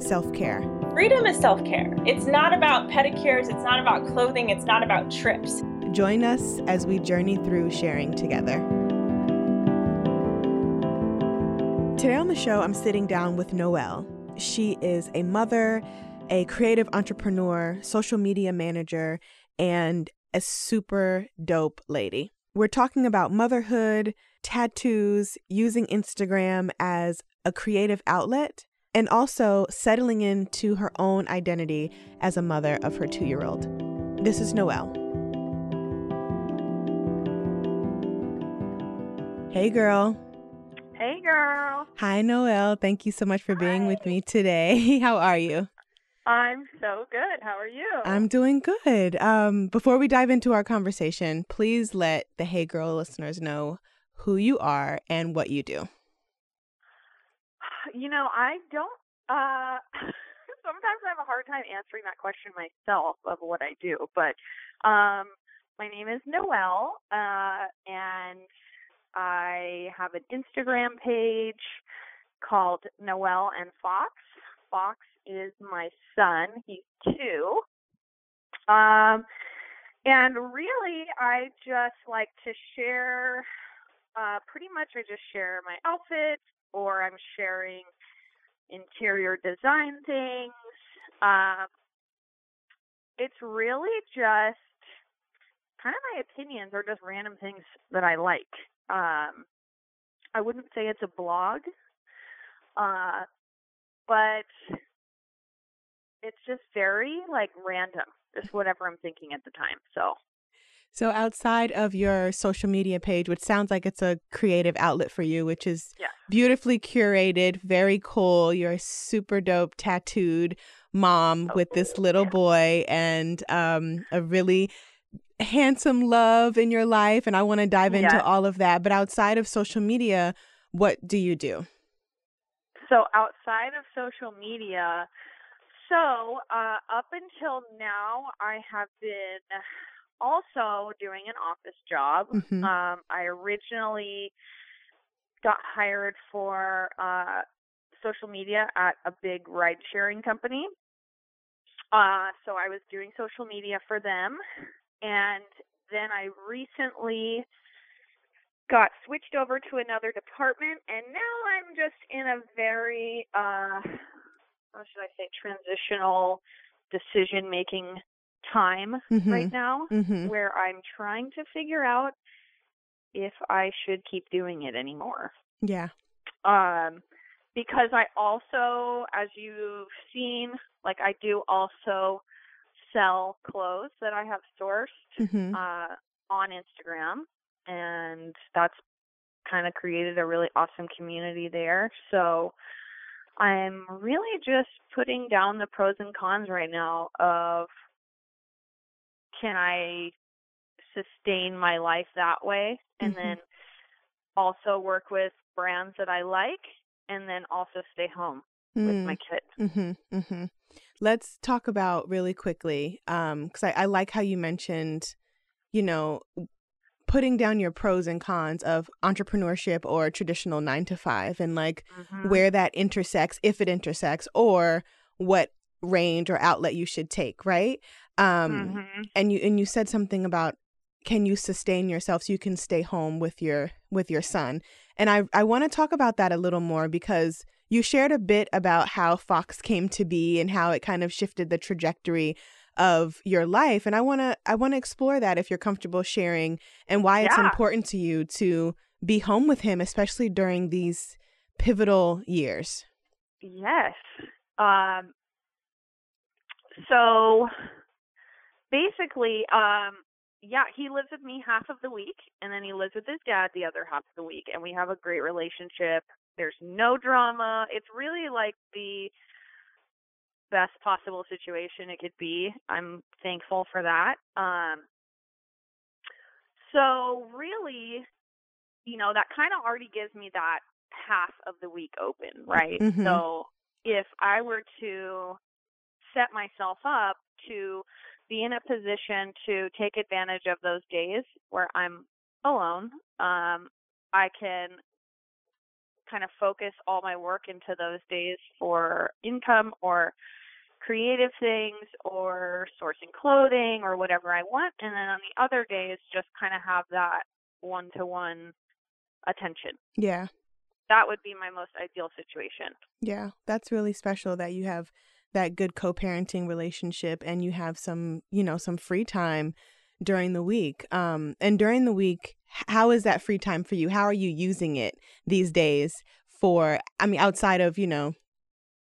self care. Freedom is self care. It's not about pedicures, it's not about clothing, it's not about trips. Join us as we journey through sharing together. Today on the show, I'm sitting down with Noelle. She is a mother, a creative entrepreneur, social media manager, and a super dope lady. We're talking about motherhood, tattoos, using Instagram as a creative outlet, and also settling into her own identity as a mother of her two year old. This is Noelle. Hey, girl. Hey, girl. Hi, Noelle. Thank you so much for being with me today. How are you? I'm so good. How are you? I'm doing good. Um, before we dive into our conversation, please let the Hey Girl listeners know who you are and what you do. You know, I don't. Uh, sometimes I have a hard time answering that question myself of what I do. But um, my name is Noelle, uh, and I have an Instagram page called Noelle and Fox. Fox is my son. He's two. Um, and really, I just like to share. Uh, pretty much, I just share my outfits, or I'm sharing interior design things. Um, it's really just kind of my opinions or just random things that I like. Um, I wouldn't say it's a blog, uh, but it's just very like random, just whatever I'm thinking at the time. So So, outside of your social media page, which sounds like it's a creative outlet for you, which is Yeah. beautifully curated, very cool. You're a super dope tattooed mom Oh, with this little boy and um, a really handsome love in your life. And I want to dive into all of that. But outside of social media, what do you do? So outside of social media, so uh, up until now, I have been also doing an office job. Mhm. Um, I originally got hired for uh, social media at a big ride sharing company. Uh, so I was doing social media for them. And then I recently got switched over to another department and now I'm just in a very uh how should I say transitional decision making time right Mhm. now Mhm. where I'm trying to figure out if I should keep doing it anymore. Yeah. Um because I also as you've seen like I do also sell clothes that I have sourced hmm uh, on Instagram, and that's kind of created a really awesome community there. So I'm really just putting down the pros and cons right now of can I sustain my life that way and Mhm. then also work with brands that I like and then also stay home with my kids. Mm-hmm, mm-hmm. Let's talk about really quickly, because I, I like how you mentioned, you know, putting down your pros and cons of entrepreneurship or traditional nine to five, and like Mhm. where that intersects, if it intersects, or what range or outlet you should take, right? Um, Mhm. and you and you said something about can you sustain yourself so you can stay home with your with your son and i i want to talk about that a little more because you shared a bit about how fox came to be and how it kind of shifted the trajectory of your life and i want to i want to explore that if you're comfortable sharing and why it's important to you to be home with him especially during these pivotal years Yes. Um, so basically, um, yeah, he lives with me half of the week, and then he lives with his dad the other half of the week, and we have a great relationship. There's no drama. It's really like the best possible situation it could be. I'm thankful for that. Um, so really, you know, that kind of already gives me that half of the week open, right? Mhm. So if I were to set myself up to be in a position to take advantage of those days where I'm alone, um, I can kind of focus all my work into those days for income or creative things or sourcing clothing or whatever I want. And then on the other days, just kind of have that one to one attention. Yeah. That would be my most ideal situation. Yeah. That's really special that you have that good co-parenting relationship and you have some, you know, some free time during the week. Um and during the week, how is that free time for you? How are you using it these days for I mean outside of, you know,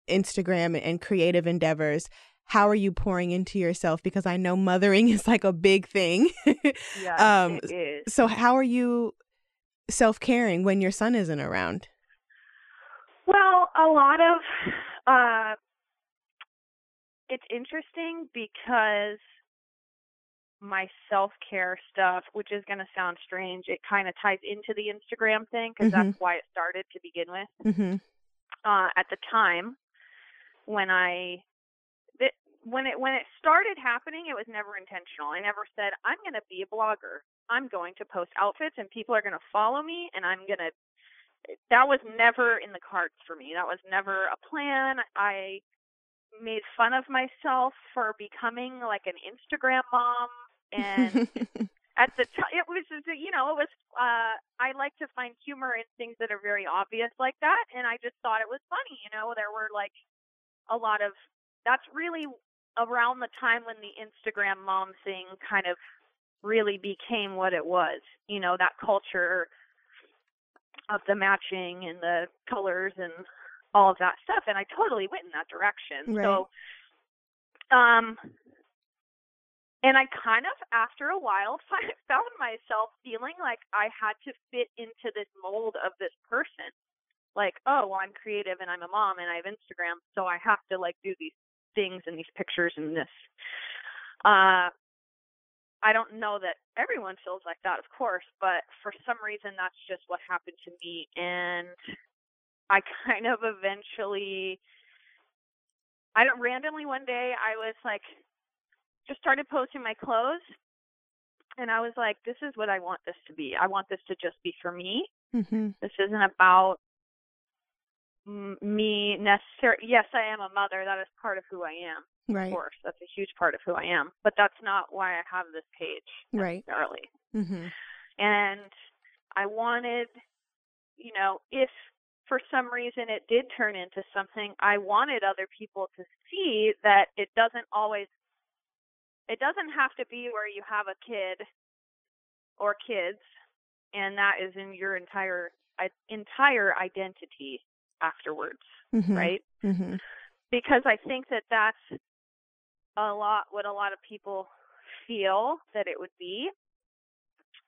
Instagram and creative endeavors? How are you pouring into yourself because I know mothering is like a big thing. Yes, Um, it is. so how are you self-caring when your son isn't around? Well, a lot of uh it's interesting because my self-care stuff, which is going to sound strange, it kind of ties into the Instagram thing because Mhm. that's why it started to begin with. Mhm. Uh at the time when I th- when it when it started happening, it was never intentional. I never said I'm going to be a blogger. I'm going to post outfits and people are going to follow me and I'm going to that was never in the cards for me. That was never a plan. I made fun of myself for becoming like an Instagram mom and at the time it was just, you know it was uh i like to find humor in things that are very obvious like that and i just thought it was funny you know? There were like a lot of that's really around the time when the instagram mom thing kind of really became what it was you know that culture of the matching and the colors and all of that stuff and i totally went in that direction Right. so um and I kind of, after a while, found myself feeling like I had to fit into this mold of this person. Like, oh, well, I'm creative and I'm a mom and I have Instagram, so I have to like do these things and these pictures and this. Uh, I don't know that everyone feels like that, of course, but for some reason, that's just what happened to me, and I kind of eventually. I don't randomly one day I was like just started posting my clothes and I was like, this is what I want this to be. I want this to just be for me. Mhm. This isn't about m- me necessarily. Yes, I am a mother. That is part of who I am. Right. Of course, that's a huge part of who I am. But that's not why I have this page Right. necessarily. Mhm. And I wanted, you know, if for some reason it did turn into something, I wanted other people to see that it doesn't always it doesn't have to be where you have a kid or kids and that is in your entire entire identity afterwards, Mhm. right? Mhm. because I think that that's a lot what a lot of people feel that it would be.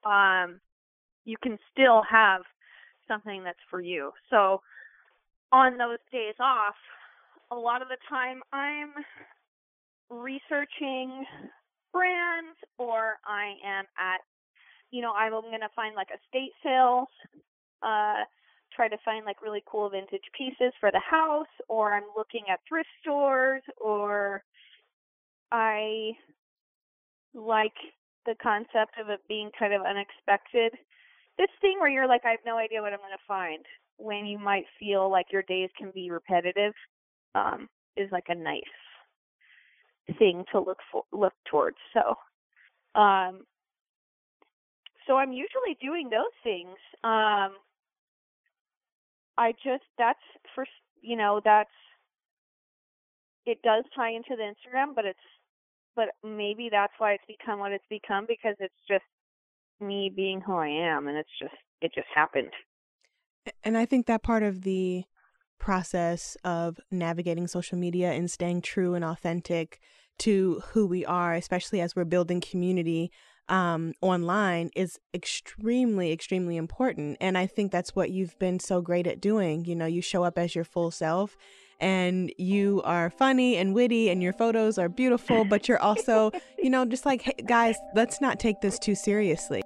Um, you can still have something that's for you. So on those days off, a lot of the time I'm researching brands or I am at you know, I'm gonna find like estate sales, uh try to find like really cool vintage pieces for the house or I'm looking at thrift stores or I like the concept of it being kind of unexpected. This thing where you're like I have no idea what I'm going to find when you might feel like your days can be repetitive um is like a nice thing to look for look towards. So um so I'm usually doing those things. Um I just that's for you know that's it does tie into the Instagram, but it's but maybe that's why it's become what it's become because it's just me being who I am, and it's just it just happened. And I think that part of the process of navigating social media and staying true and authentic to who we are, especially as we're building community um, online, is extremely, extremely important. And I think that's what you've been so great at doing. You know, you show up as your full self and you are funny and witty and your photos are beautiful, but you're also, you know, just like, hey, guys, let's not take this too seriously.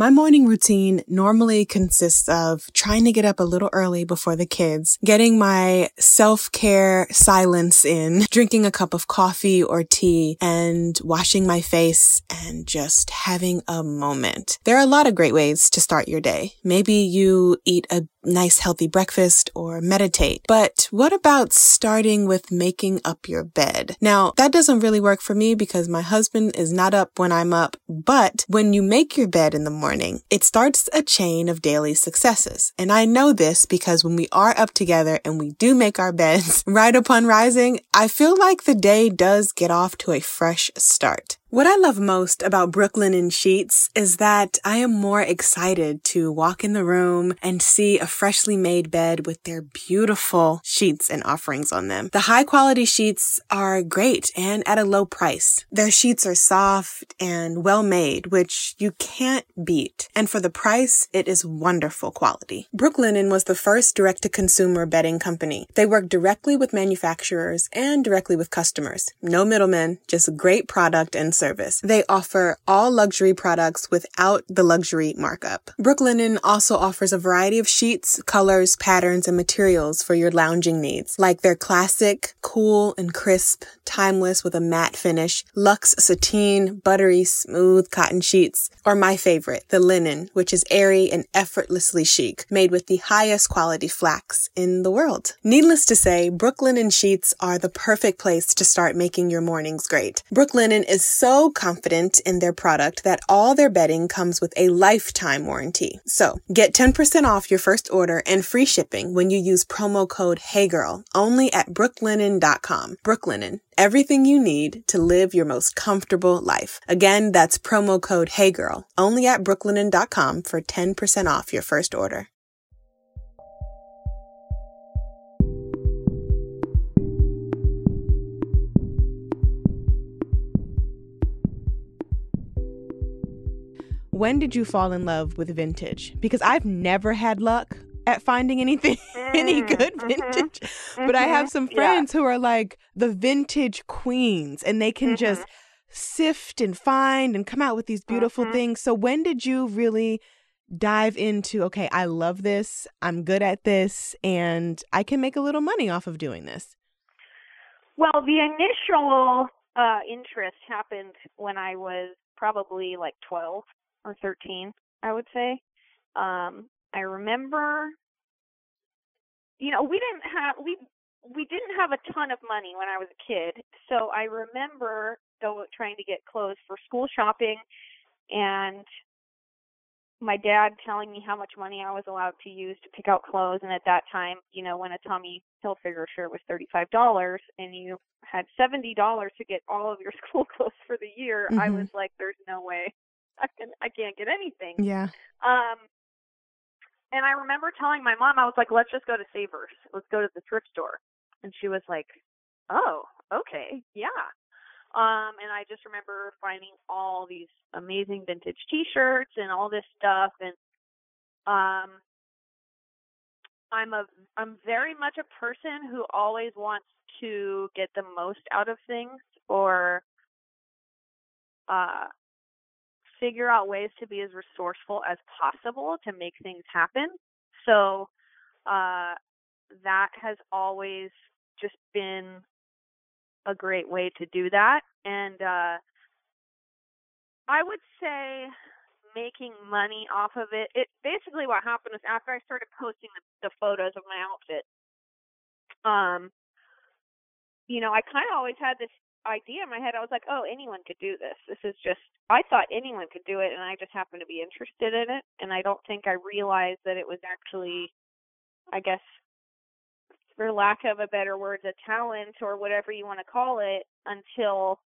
My morning routine normally consists of trying to get up a little early before the kids, getting my self-care silence in, drinking a cup of coffee or tea, and washing my face and just having a moment. There are a lot of great ways to start your day. Maybe you eat a nice healthy breakfast or meditate. But what about starting with making up your bed? Now, that doesn't really work for me because my husband is not up when I'm up, but when you make your bed in the morning, it starts a chain of daily successes. And I know this because when we are up together and we do make our beds right upon rising, I feel like the day does get off to a fresh start. What I love most about Brooklinen Sheets is that I am more excited to walk in the room and see a freshly made bed with their beautiful sheets and offerings on them. The high quality sheets are great and at a low price. Their sheets are soft and well made, which you can't beat. And for the price, it is wonderful quality. Brooklinen was the first direct to consumer bedding company. They work directly with manufacturers and directly with customers. No middlemen, just great product and service. They offer all luxury products without the luxury markup. Brooklinen also offers a variety of sheets, colors, patterns, and materials for your lounging needs, like their classic, cool and crisp, timeless with a matte finish, luxe sateen, buttery, smooth cotton sheets, or my favorite, the linen, which is airy and effortlessly chic, made with the highest quality flax in the world. Needless to say, Brooklinen sheets are the perfect place to start making your mornings great. Brooklinen is so so confident in their product that all their bedding comes with a lifetime warranty. So get 10% off your first order and free shipping when you use promo code HeyGirl only at brooklinen.com. Brooklinen, everything you need to live your most comfortable life. Again, that's promo code HeyGirl only at brooklinen.com for 10% off your first order. When did you fall in love with vintage? Because I've never had luck at finding anything any Mm, good mhm, vintage. But I have mhm, some yeah. friends who are like the vintage queens and they can just Mhm. sift and find and come out with these beautiful Mhm. things. So when did you really dive into okay, I love this, I'm good at this and I can make a little money off of doing this? Well, the initial uh, interest happened when I was probably like 12 or 13, I would say. Um, I remember, you know, we didn't have we we didn't have a ton of money when I was a kid, so I remember go trying to get clothes for school shopping, and my dad telling me how much money I was allowed to use to pick out clothes. And at that time, you know, when a Tommy Hilfiger shirt was thirty-five dollars, and you had seventy dollars to get all of your school clothes for the year, I Mhm. was like, "There's no way I can I can't get anything." Yeah. Um, and I remember telling my mom, I was like, "Let's just go to Savers. Let's go to the thrift store." And she was like, "Oh, okay, yeah." Um, and I just remember finding all these amazing vintage T-shirts and all this stuff, and um, I'm a I'm very much a person who always wants to get the most out of things or uh figure out ways to be as resourceful as possible to make things happen. So uh that has always just been a great way to do that and uh I would say making money off of it. It basically what happened was after I started posting the, the photos of my outfit, um, you know, I kind of always had this idea in my head. I was like, oh, anyone could do this. This is just. I thought anyone could do it, and I just happened to be interested in it. And I don't think I realized that it was actually, I guess, for lack of a better word, a talent or whatever you want to call it, until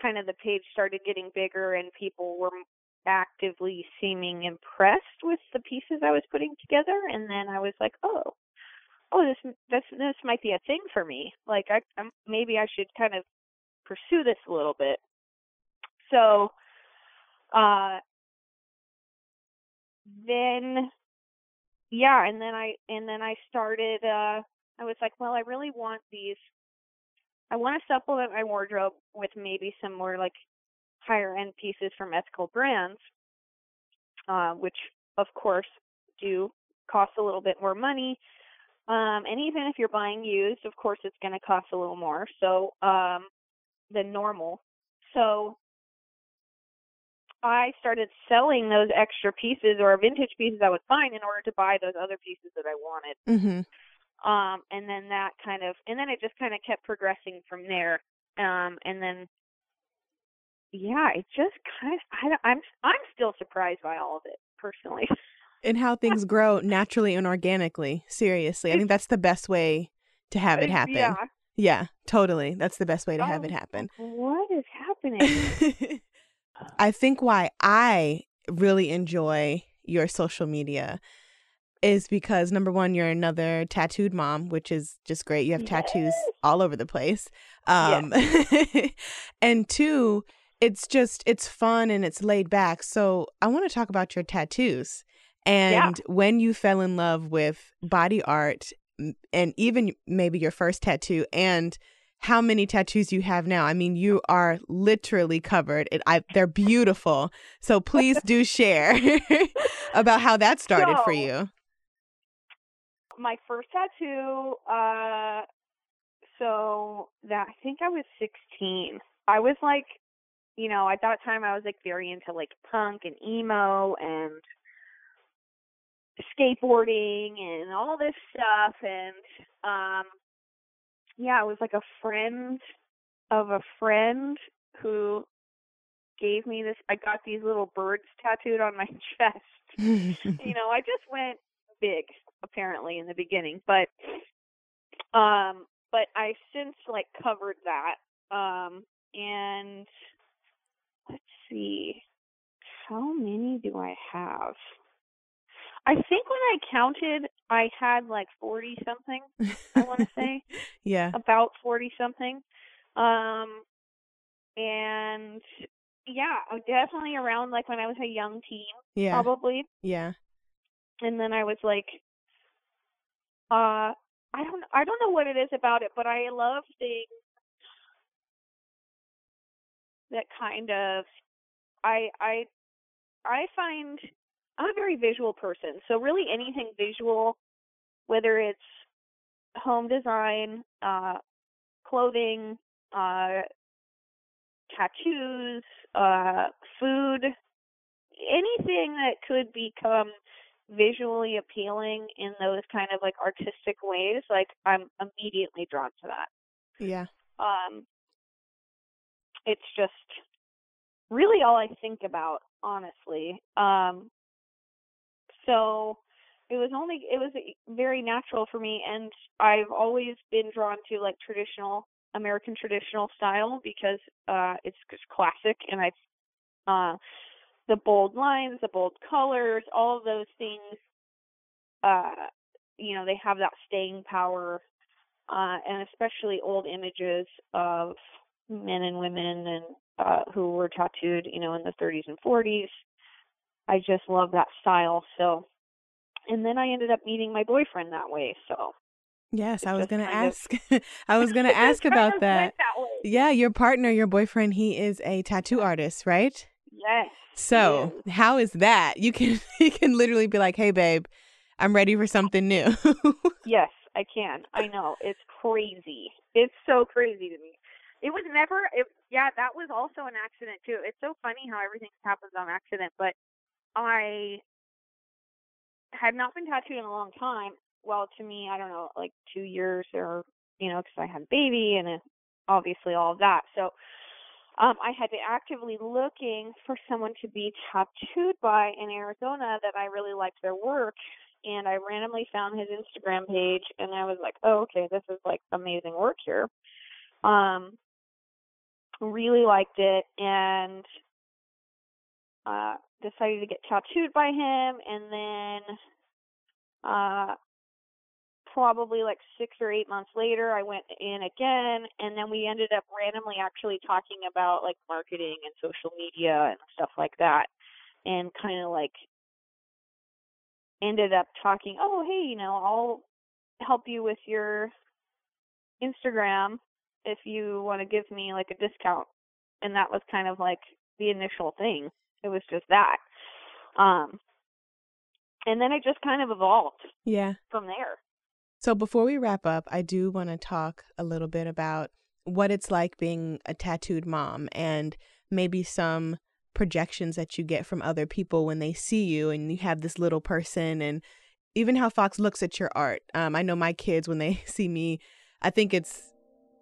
kind of the page started getting bigger and people were actively seeming impressed with the pieces I was putting together and then I was like, "Oh, oh this this this might be a thing for me. Like I I'm, maybe I should kind of pursue this a little bit." So, uh then yeah, and then I and then I started uh I was like, well, I really want these I want to supplement my wardrobe with maybe some more like higher end pieces from ethical brands, uh, which of course do cost a little bit more money. Um, and even if you're buying used, of course, it's going to cost a little more. So um, than normal. So I started selling those extra pieces or vintage pieces I would find in order to buy those other pieces that I wanted. Mm-hmm. Um, and then that kind of, and then it just kind of kept progressing from there. Um, and then, yeah, it just kind of, I, I'm, I'm still surprised by all of it personally. And how things grow naturally and organically. Seriously, I think that's the best way to have it happen. Yeah. Yeah, totally. That's the best way to have it Oh, happen. What is happening? I think why I really enjoy your social media is because number one, you're another tattooed mom, which is just great. You have tattoos all over the place. Um, and two, it's just it's fun and it's laid back. So I want to talk about your tattoos and when you fell in love with body art and even maybe your first tattoo and how many tattoos you have now. I mean, you are literally covered. It, I, they're beautiful. So please do share about how that started for you. my first tattoo uh so that i think i was 16 i was like you know at that time i was like very into like punk and emo and skateboarding and all this stuff and um yeah it was like a friend of a friend who gave me this i got these little birds tattooed on my chest you know, I just went big apparently in the beginning, but um but I since like covered that. Um and let's see. How many do I have? I think when I counted I had like 40 something, I want to say yeah. about 40 something. Um and yeah, definitely around like when I was a young teen, Yeah. probably Yeah. and then I was like, uh, I don't, I don't know what it is about it, but I love things that kind of, I, I, I find I'm a very visual person, so really anything visual, whether it's home design, uh, clothing, uh, tattoos, uh, food, anything that could become visually appealing in those kind of like artistic ways, like I'm immediately drawn to that. Yeah. Um it's just really all I think about, honestly. Um so it was only it was very natural for me and I've always been drawn to like traditional American traditional style because uh it's just classic and I've uh the bold lines, the bold colors, all of those things uh you know, they have that staying power uh and especially old images of men and women and uh who were tattooed, you know, in the 30s and 40s. I just love that style. So and then I ended up meeting my boyfriend that way. So Yes, I was going to kind of- ask I was going to ask about that. that. Yeah, your partner, your boyfriend, he is a tattoo artist, right? Yes. So, how is that? You can you can literally be like, "Hey babe, I'm ready for something new." Yes, I can. I know. It's crazy. It's so crazy to me. It was never it yeah, that was also an accident too. It's so funny how everything happens on accident, but I had not been tattooed in a long time. Well, to me, I don't know, like 2 years or you know, cuz I had a baby and uh, obviously all of that. So, um I had been actively looking for someone to be tattooed by in Arizona that I really liked their work and I randomly found his Instagram page and I was like, "Oh, okay, this is like amazing work here." Um really liked it and uh decided to get tattooed by him and then uh probably like 6 or 8 months later I went in again and then we ended up randomly actually talking about like marketing and social media and stuff like that and kind of like ended up talking, "Oh, hey, you know, I'll help you with your Instagram if you want to give me like a discount." And that was kind of like the initial thing. It was just that. Um and then it just kind of evolved Yeah. from there. So before we wrap up, I do want to talk a little bit about what it's like being a tattooed mom and maybe some projections that you get from other people when they see you and you have this little person and even how Fox looks at your art. Um, I know my kids when they see me, I think it's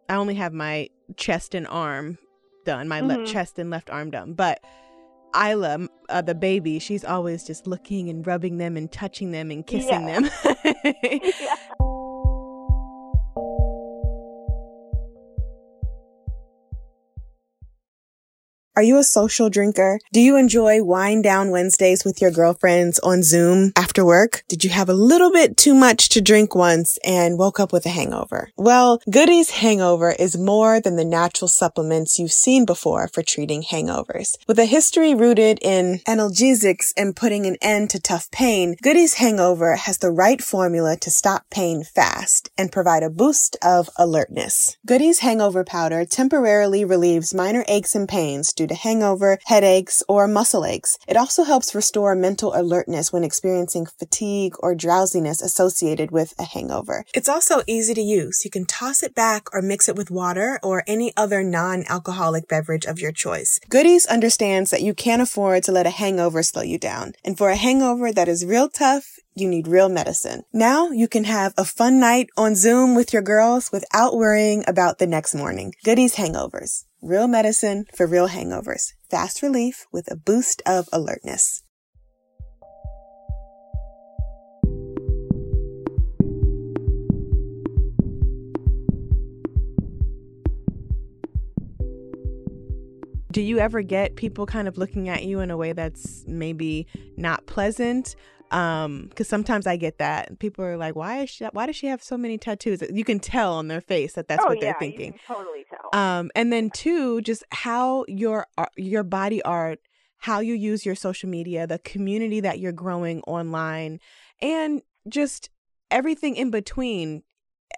I only have my chest and arm done, my left Mhm. chest and left arm done, but Isla, uh, the baby, she's always just looking and rubbing them and touching them and kissing Yeah. them. yeah. Are you a social drinker? Do you enjoy wind down Wednesdays with your girlfriends on Zoom after work? Did you have a little bit too much to drink once and woke up with a hangover? Well, Goody's Hangover is more than the natural supplements you've seen before for treating hangovers. With a history rooted in analgesics and putting an end to tough pain, Goody's Hangover has the right formula to stop pain fast and provide a boost of alertness. Goody's Hangover Powder temporarily relieves minor aches and pains due to hangover, headaches, or muscle aches. It also helps restore mental alertness when experiencing fatigue or drowsiness associated with a hangover. It's also easy to use. You can toss it back or mix it with water or any other non-alcoholic beverage of your choice. Goody's understands that you can't afford to let a hangover slow you down. And for a hangover that is real tough, you need real medicine. Now you can have a fun night on Zoom with your girls without worrying about the next morning. Goody's Hangovers. Real medicine for real hangovers. Fast relief with a boost of alertness. Do you ever get people kind of looking at you in a way that's maybe not pleasant? Um, because sometimes I get that people are like, "Why is she? Why does she have so many tattoos?" You can tell on their face that that's oh what yeah, they're thinking. You can totally tell. Um, and then two, just how your your body art, how you use your social media, the community that you're growing online, and just everything in between,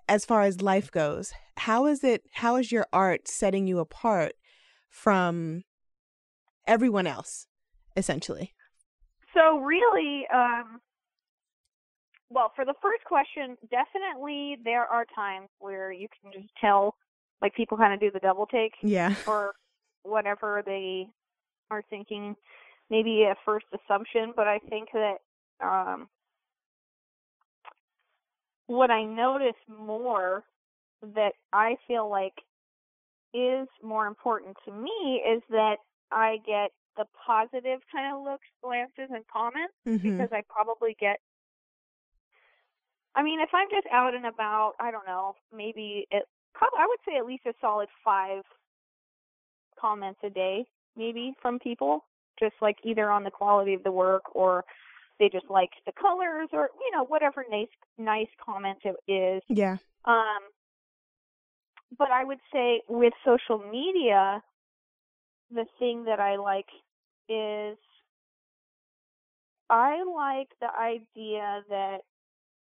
as far as life goes. How is it? How is your art setting you apart from everyone else, essentially? So really, um, well, for the first question, definitely there are times where you can just tell, like people kind of do the double take Yeah. or whatever they are thinking, maybe a first assumption. But I think that um, what I notice more that I feel like is more important to me is that I get the positive kind of looks, glances, and comments Mm-hmm. because I probably get. I mean, if I'm just out and about, I don't know, maybe it. Probably, I would say at least a solid five comments a day, maybe from people, just like either on the quality of the work or they just like the colors or you know whatever nice nice comment it is. Yeah. Um, but I would say with social media, the thing that I like is I like the idea that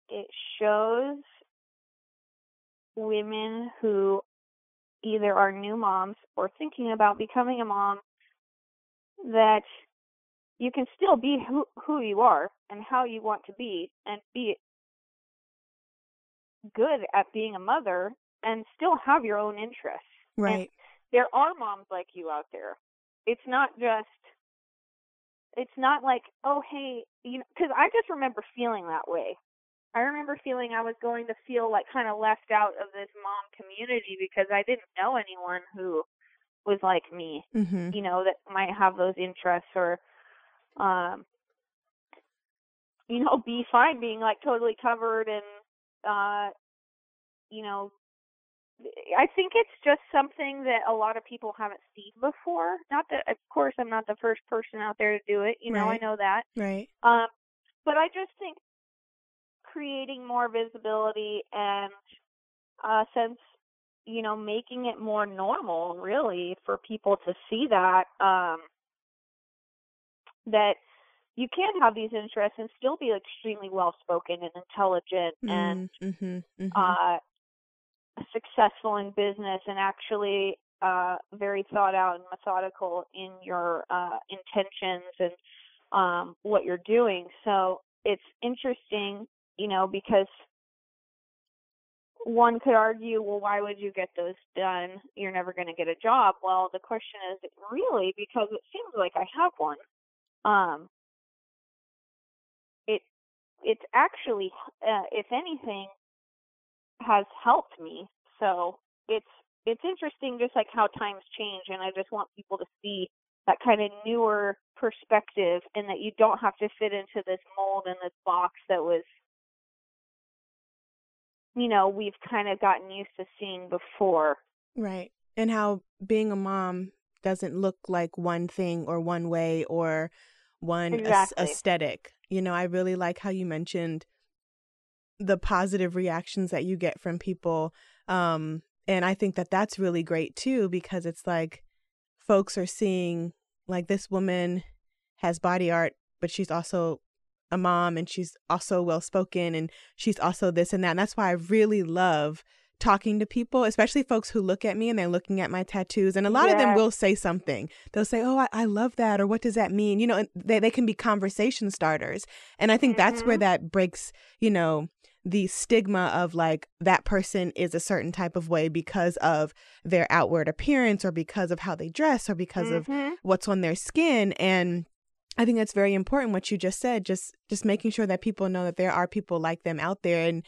it shows women who either are new moms or thinking about becoming a mom that you can still be who who you are and how you want to be and be good at being a mother and still have your own interests. Right. There are moms like you out there. It's not just it's not like, oh hey, you know, cuz I just remember feeling that way. I remember feeling I was going to feel like kind of left out of this mom community because I didn't know anyone who was like me Mm-hmm. you know that might have those interests or um you know be fine being like totally covered and uh you know I think it's just something that a lot of people haven't seen before. Not that of course I'm not the first person out there to do it, you know, Right. I know that. Right. Um but I just think creating more visibility and uh sense you know making it more normal really for people to see that um that you can have these interests and still be extremely well spoken and intelligent and mm-hmm, mm-hmm. uh successful in business and actually uh very thought out and methodical in your uh intentions and um what you're doing so it's interesting you know because one could argue well why would you get those done? You're never going to get a job. Well the question is really because it seems like i have one um it it's actually uh, if anything has helped me. So it's it's interesting just like how times change and i just want people to see that kind of newer perspective and that you don't have to fit into this mold and this box that was you know we've kind of gotten used to seeing before right and how being a mom doesn't look like one thing or one way or one exactly. aesthetic you know i really like how you mentioned the positive reactions that you get from people um and i think that that's really great too because it's like folks are seeing like this woman has body art but she's also a mom and she's also well spoken and she's also this and that and that's why i really love talking to people especially folks who look at me and they're looking at my tattoos and a lot of them will say something they'll say oh I, I love that or what does that mean you know and they, they can be conversation starters and i think that's where Mhm. that breaks you know the stigma of like that person is a certain type of way because of their outward appearance or because of how they dress or because of Mhm. what's on their skin and i think that's very important what you just said just just making sure that people know that there are people like them out there and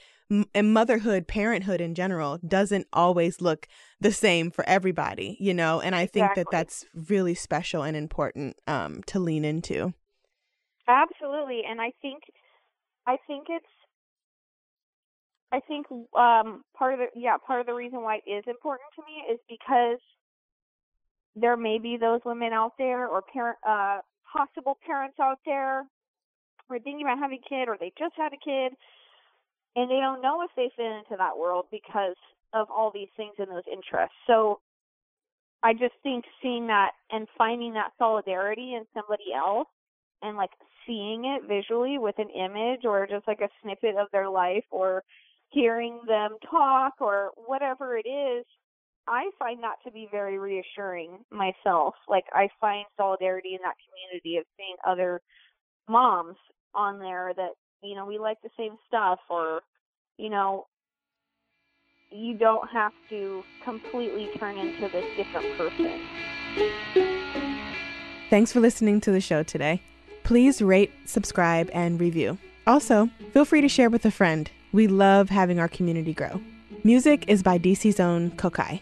and motherhood parenthood in general doesn't always look the same for everybody you know and i think that that's really special and important um to lean into. Absolutely, and I think I think it's I think um part of the yeah, part of the reason why it is important to me is because there may be those women out there or parent uh possible parents out there who are thinking about having a kid or they just had a kid and they don't know if they fit into that world because of all these things and those interests. So I just think seeing that and finding that solidarity in somebody else and like seeing it visually with an image or just like a snippet of their life or hearing them talk or whatever it is, I find that to be very reassuring myself. Like I find solidarity in that community of seeing other moms on there that, you know, we like the same stuff or, you know, you don't have to completely turn into this different person. Thanks for listening to the show today. Please rate, subscribe, and review. Also, feel free to share with a friend. We love having our community grow. Music is by DC's own Kokai.